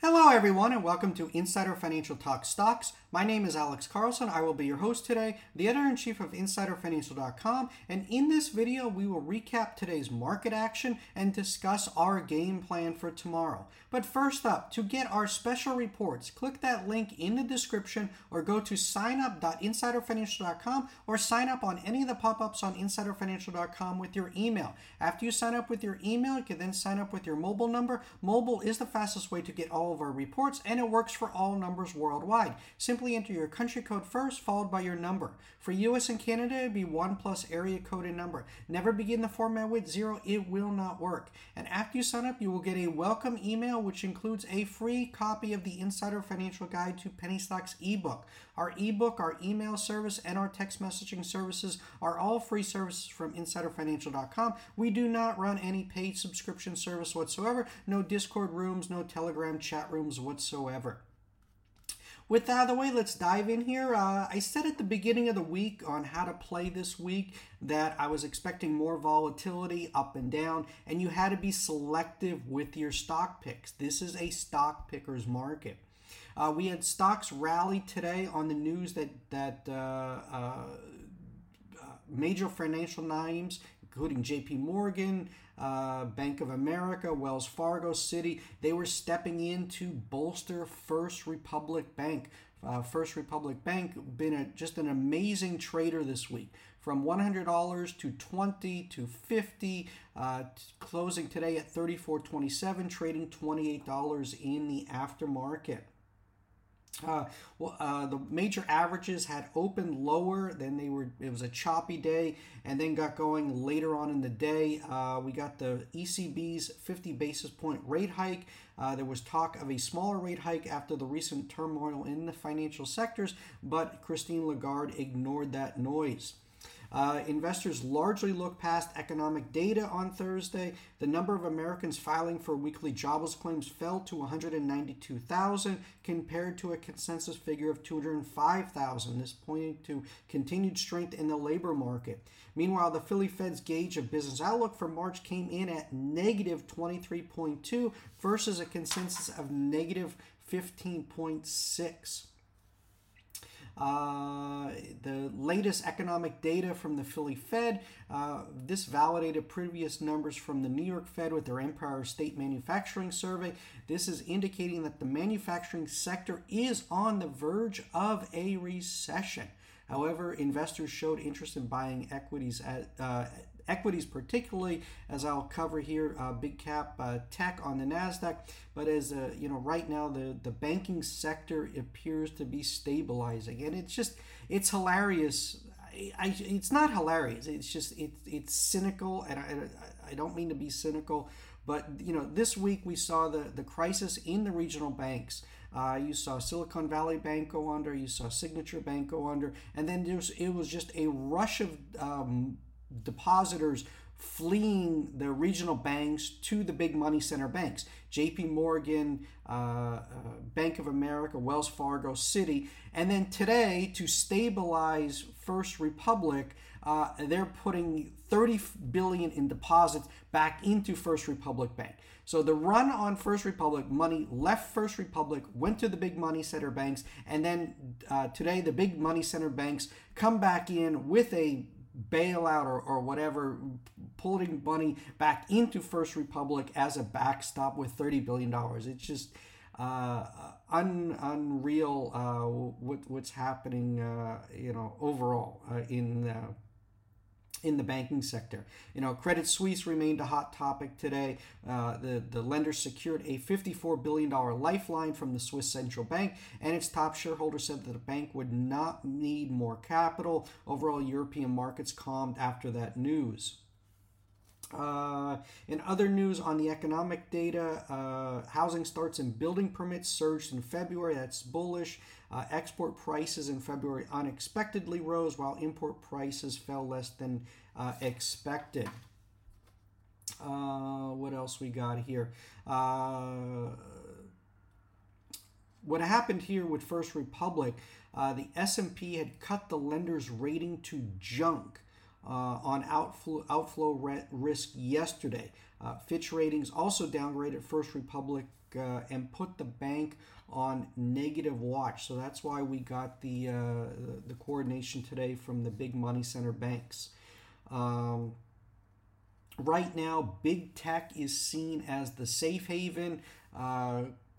Hello, everyone, and welcome to Insider Financial Talk Stocks. My name is Alex Carlson. I will be your host today, the editor in chief of InsiderFinancial.com. And in this video, we will recap today's market action and discuss our game plan for tomorrow. But first up, to get our special reports, click that link in the description or go to signup.insiderfinancial.com or sign up on any of the pop ups on InsiderFinancial.com with your email. After you sign up with your email, you can then sign up with your mobile number. Mobile is the fastest way to get all all of our reports, and it works for all numbers worldwide. Simply enter your country code first, followed by your number. For US and Canada, it'd be 1 plus area code and number. Never begin the format with 0, it will not work. And after you sign up, you will get a welcome email, which includes a free copy of the Insider Financial Guide to Penny Stocks ebook. Our ebook, our email service, and our text messaging services are all free services from InsiderFinancial.com. We do not run any paid subscription service whatsoever, no Discord rooms, no Telegram chat rooms whatsoever. With that out of the way, let's dive in here. Uh, I said at the beginning of the week on how to play this week that I was expecting more volatility up and down, and you had to be selective with your stock picks. This is a stock picker's market. Uh, we had stocks rally today on the news that that uh, uh major financial names, including J.P. Morgan, uh, Bank of America, Wells Fargo, Citi, they were stepping in to bolster First Republic Bank. Uh, First Republic Bank been a, just an amazing trader this week, from $100 to 20 to 50, uh, closing today at 34.27, trading $28 in the aftermarket. Uh, well, uh, the major averages had opened lower. Then they were. It was a choppy day, and then got going later on in the day. Uh, we got the ECB's 50 basis point rate hike. Uh, there was talk of a smaller rate hike after the recent turmoil in the financial sectors, but Christine Lagarde ignored that noise. Uh, investors largely look past economic data on Thursday. The number of Americans filing for weekly jobless claims fell to 192,000 compared to a consensus figure of 205,000. This pointing to continued strength in the labor market. Meanwhile, the Philly Fed's gauge of business outlook for March came in at negative 23.2 versus a consensus of negative 15.6. Uh, the latest economic data from the Philly Fed, uh, this validated previous numbers from the New York Fed with their Empire State Manufacturing Survey. This is indicating that the manufacturing sector is on the verge of a recession. However, investors showed interest in buying equities at, uh, equities, particularly as I'll cover here, uh, big cap uh, tech on the Nasdaq. But as uh, you know, right now the the banking sector appears to be stabilizing, and it's just it's hilarious. I, I it's not hilarious. It's just it, it's cynical, and I, I don't mean to be cynical, but you know, this week we saw the the crisis in the regional banks. Uh, you saw Silicon Valley Bank go under. You saw Signature Bank go under, and then was, it was just a rush of um, depositors fleeing the regional banks to the big money center banks JP Morgan, uh, uh, Bank of America, Wells Fargo, Citi And then today, to stabilize First Republic, uh, they're putting 30 billion in deposits back into First Republic Bank. So the run on First Republic money left First Republic, went to the big money center banks, and then uh, today the big money center banks come back in with a bailout or, or whatever, pulling money back into First Republic as a backstop with $30 billion. It's just uh, un, unreal uh, what, what's happening, uh, you know, overall uh, in in the banking sector. You know, Credit Suisse remained a hot topic today. Uh, the, the lender secured a $54 billion lifeline from the Swiss Central Bank, and its top shareholder said that the bank would not need more capital. Overall, European markets calmed after that news. Uh, in other news on the economic data, uh, housing starts and building permits surged in February. That's bullish. Uh, export prices in February unexpectedly rose, while import prices fell less than uh, expected. Uh, what else we got here? Uh, what happened here with First Republic? the S&P had cut the lender's rating to junk uh, on outflow, outflow risk yesterday. Uh, Fitch Ratings also downgraded First Republic uh, and put the bank on negative watch. So that's why we got the uh, the coordination today from the big money center banks. Um, right now, big tech is seen as the safe haven.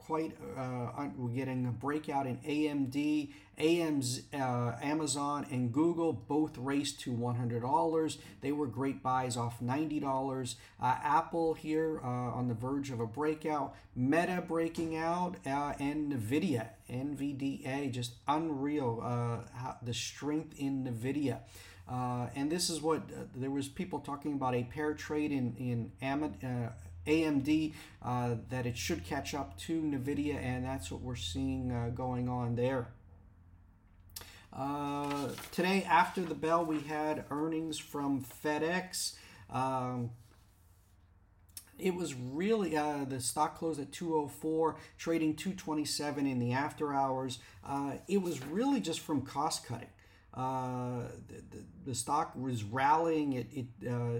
Quite uh, we're getting a breakout in AMD, AM's, uh, Amazon, and Google both raced to $100. They were great buys off $90. Uh, Apple here uh, on the verge of a breakout, Meta breaking out, uh, and Nvidia, NVDA, just unreal uh, the strength in Nvidia. Uh, and this is what uh, there was people talking about a pair trade in in Amid, uh, AMD uh, that it should catch up to NVIDIA, and that's what we're seeing uh, going on there. Uh, today, after the bell, we had earnings from FedEx. Um, it was really uh, the stock closed at 204 trading 227 in the after hours uh, it was really just from cost cutting uh, the, the, the, stock was rallying it, it uh,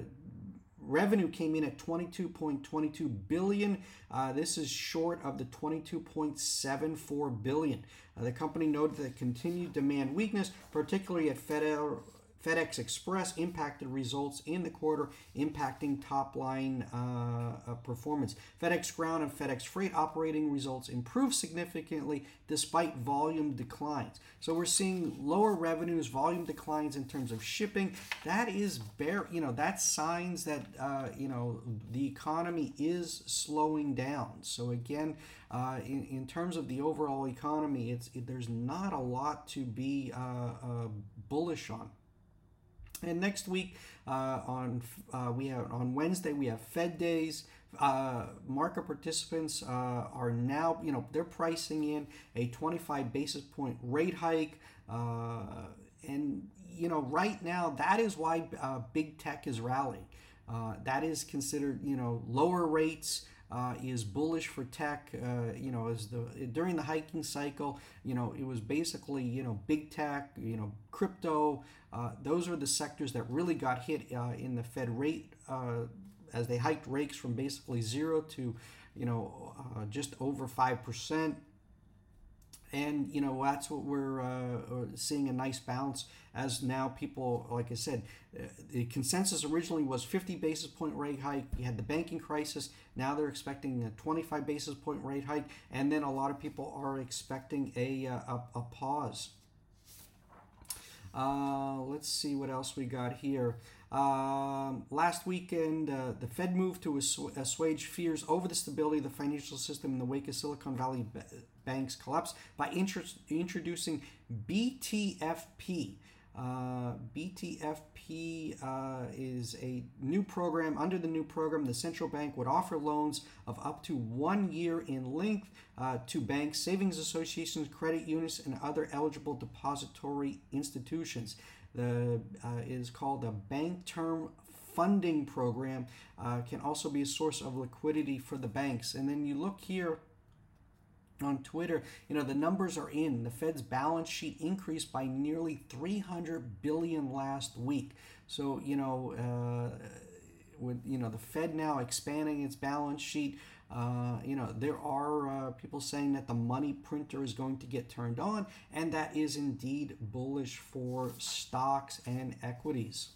revenue came in at 22.22 billion. Uh, this is short of the 22.74 billion. Uh, the company noted that continued demand weakness, particularly at Federal FedEx Express impacted results in the quarter, impacting top line uh, uh, performance. FedEx Ground and FedEx Freight operating results improved significantly despite volume declines. So we're seeing lower revenues, volume declines in terms of shipping. That is bare, you know, that's signs that uh, you know the economy is slowing down. So again, uh, in, in terms of the overall economy, it's it, there's not a lot to be uh, uh, bullish on. And next week uh, on uh, we have on Wednesday we have Fed days. Uh, market participants uh, are now you know they're pricing in a 25 basis point rate hike, uh, and you know right now that is why uh, big tech is rallying. that is considered you know lower rates uh, is bullish for tech. Uh, you know, as the during the hiking cycle, you know, it was basically you know big tech, you know, crypto. Uh, those are the sectors that really got hit uh, in the Fed rate uh, as they hiked rates from basically zero to you know uh, just over five percent and you know that's what we're uh, seeing a nice bounce as now people like i said uh, the consensus originally was 50 basis point rate hike. You had the banking crisis. Now they're expecting a 25 basis point rate hike. And then a lot of people are expecting a, uh, a, a pause. Uh, let's see what else we got here um, last weekend, uh, the Fed moved to assuage fears over the stability of the financial system in the wake of Silicon Valley Bank's collapse by introducing BTFP. Uh, BTFP uh, is a new program. Under the new program, the central bank would offer loans of up to one year in length uh, to banks, savings associations, credit unions, and other eligible depository institutions the uh, is called a bank term funding program uh, can also be a source of liquidity for the banks and then you look here on Twitter, you know, the numbers are in. The Fed's balance sheet increased by nearly 300 billion last week. So, you know, uh, with you know the Fed now expanding its balance sheet, uh, you know, there are uh, people saying that the money printer is going to get turned on, and that is indeed bullish for stocks and equities.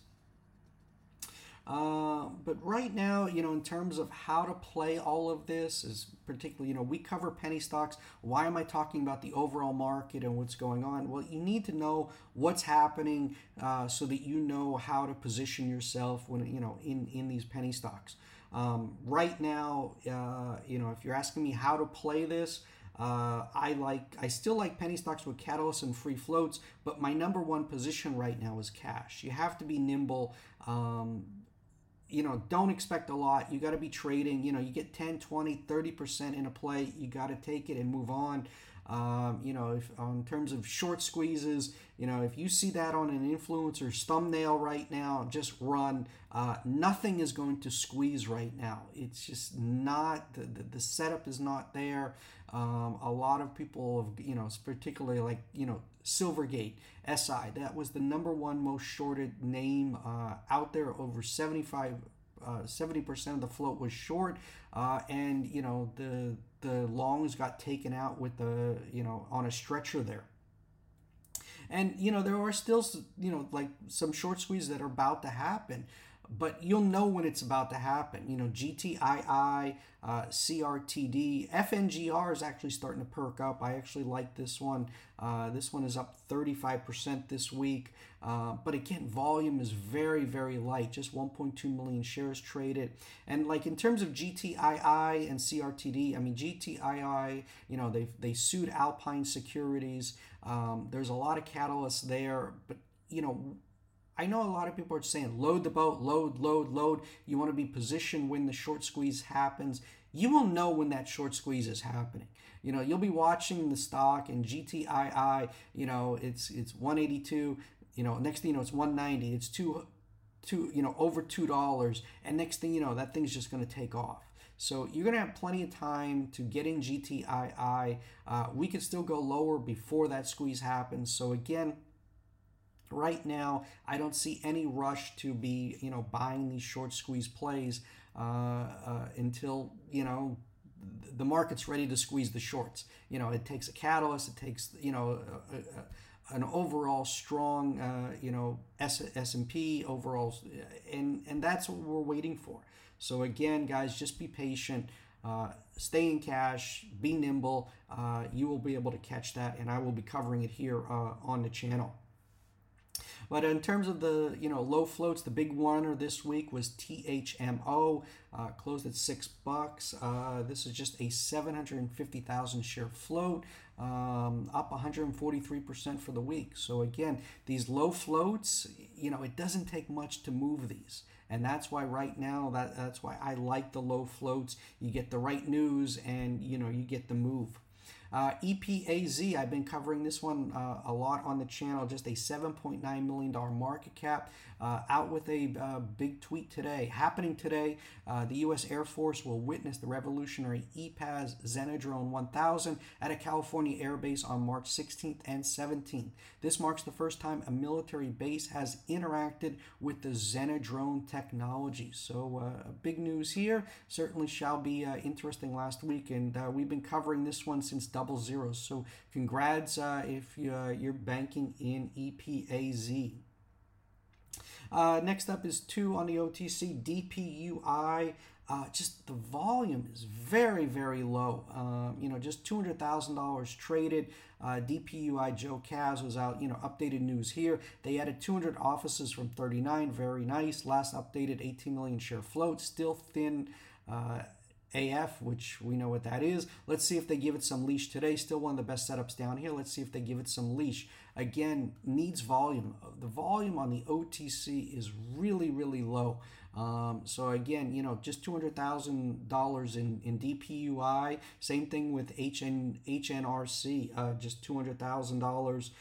Uh, but right now, you know, in terms of how to play all of this, is particularly, you know, we cover penny stocks. Why am I talking about the overall market and what's going on? Well, you need to know what's happening uh, so that you know how to position yourself when, you know, in, in these penny stocks. Um, right now, uh, you know, if you're asking me how to play this, uh, I like I still like penny stocks with catalysts and free floats, but my number one position right now is cash. You have to be nimble. Um, you know, don't expect a lot. You got to be trading. You know, you get 10, 20, 30% in a play. You got to take it and move on. Um, you know, if in terms of short squeezes, you know, if you see that on an influencer's thumbnail right now, just run. Uh, nothing is going to squeeze right now. It's just not the, the, the setup is not there. Um, a lot of people have, you know, particularly like you know Silvergate SI. That was the number one most shorted name uh, out there. Over 75 uh, 70% of the float was short uh, and you know the the longs got taken out with the you know on a stretcher there. And you know there are still you know like some short squeezes that are about to happen, but you'll know when it's about to happen. You know GTII, uh, CRTD, FNGR is actually starting to perk up. I actually like this one. Uh, this one is up 35% this week. Uh, but again, volume is very, very light, just 1.2 million shares traded. And like in terms of GTII and CRTD, I mean, GTII, you know, they they sued Alpine Securities. Um, there's a lot of catalysts there, but you know, I know a lot of people are saying load the boat, load, load, load. You want to be positioned when the short squeeze happens. You will know when that short squeeze is happening. You know, you'll be watching the stock and GTII, you know, it's it's 182, you know, next thing you know it's 190, it's two two, you know, over $2 and next thing you know that thing's just going to take off. So you're going to have plenty of time to get in GTII. Uh, we could still go lower before that squeeze happens. So again, right now i don't see any rush to be you know buying these short squeeze plays uh, uh, until you know the market's ready to squeeze the shorts. You know it takes a catalyst it takes you know a, a, an overall strong uh, you know S- s&p overall and and that's what we're waiting for. So again guys just be patient uh, stay in cash be nimble uh, you will be able to catch that and i will be covering it here uh, on the channel but in terms of the you know low floats, the big winner this week was THMO, uh, closed at six bucks. Uh, this is just a 750,000 share float, um, up 143% for the week. So again, these low floats, you know, it doesn't take much to move these and that's why right now that that's why I like the low floats. You get the right news, and you know you get the move. Uh, EPAZ, I've been covering this one uh, a lot on the channel, just a $7.9 million market cap. Uh, out with a uh, big tweet today. Happening today, uh, the U.S. Air Force will witness the revolutionary EPAZ Zenadrone 1000 at a California air base on March 16th and 17th. This marks the first time a military base has interacted with the Zenadrone technology. So, uh, big news here. Certainly shall be interesting last week, and we've been covering this one since double zeros. So congrats uh, if uh, you're banking in EPAZ. Uh, next up is two on the OTC DPUI. Uh, just the volume is very, very low. Um, you know, just $200,000 traded. Uh, DPUI Joe Kaz was out, you know, updated news here. They added 200 offices from 39. Very nice. Last updated 18 million share float. Still thin. AF, which we know what that is. Let's see if they give it some leash today. Still one of the best setups down here. Let's see if they give it some leash. Again, needs volume. The volume on the OTC is really, really low. Um, so again, you know, just two hundred thousand dollars in in DPUI. Same thing with HN HNRC. Uh, just two hundred thousand um, dollars.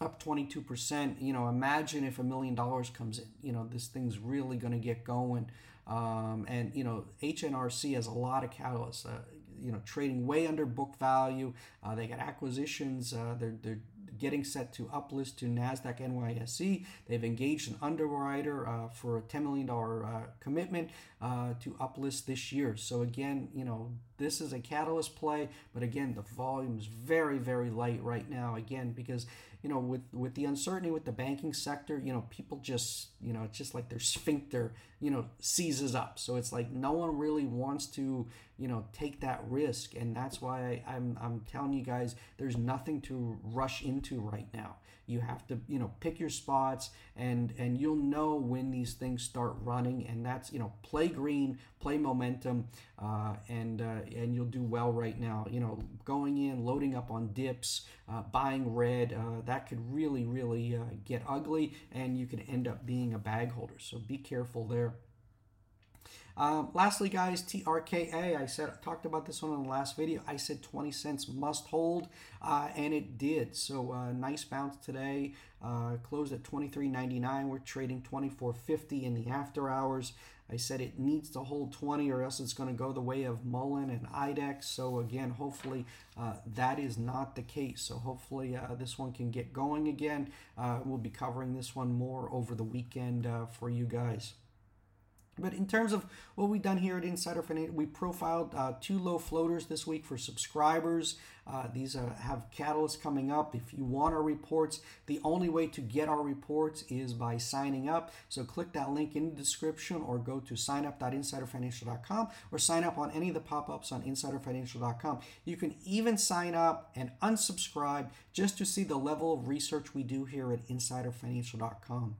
Up 22%. You know, imagine if a million dollars comes in. You know, this thing's really going to get going. Um, and you know, HNRC has a lot of catalysts. Uh, you know, trading way under book value. Uh, they got acquisitions. Uh, they're they're getting set to uplist to Nasdaq NYSE. They've engaged an underwriter uh, for a $10 million uh, commitment uh, to uplist this year. So again, you know, this is a catalyst play, but again, the volume is very, very light right now. Again, because you know, with with the uncertainty with the banking sector, you know, people just, you know, it's just like their sphincter, you know, seizes up. So it's like no one really wants to, you know, take that risk, and that's why I, I'm I'm telling you guys, there's nothing to rush into right now. You have to, you know, pick your spots and and you'll know when these things start running and that's, you know, play green, play momentum uh, and uh, and you'll do well right now. You know, going in, loading up on dips, uh, buying red, uh, that could really really uh, get ugly and you can end up being a bag holder. So be careful there. Um, lastly, guys, TRKA. I said I talked about this one in the last video. I said 20 cents must hold, uh, and it did. So uh, nice bounce today. Uh, closed at 23.99. We're trading 24.50 in the after hours. I said it needs to hold 20 or else it's going to go the way of Mullen and IDEX. So again, hopefully uh, that is not the case. So hopefully uh, this one can get going again. Uh, we'll be covering this one more over the weekend uh, for you guys. But in terms of what we've done here at Insider Financial, we profiled uh, two low floaters this week for subscribers. Uh, these uh, have catalysts coming up. If you want our reports, the only way to get our reports is by signing up. So click that link in the description or go to signup.insiderfinancial.com or sign up on any of the pop ups on insiderfinancial.com. You can even sign up and unsubscribe just to see the level of research we do here at insiderfinancial.com.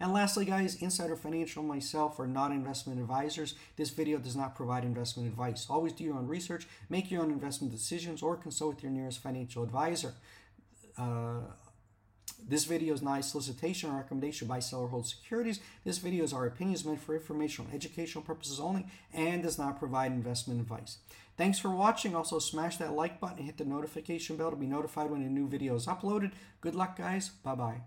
And lastly, guys, Insider Financial and myself are not investment advisors. This video does not provide investment advice. Always do your own research, make your own investment decisions, or consult with your nearest financial advisor. Uh, this video is not a solicitation or recommendation buy seller hold securities. This video is our opinions meant for informational and educational purposes only and does not provide investment advice. Thanks for watching. Also, smash that like button and hit the notification bell to be notified when a new video is uploaded. Good luck, guys. Bye bye.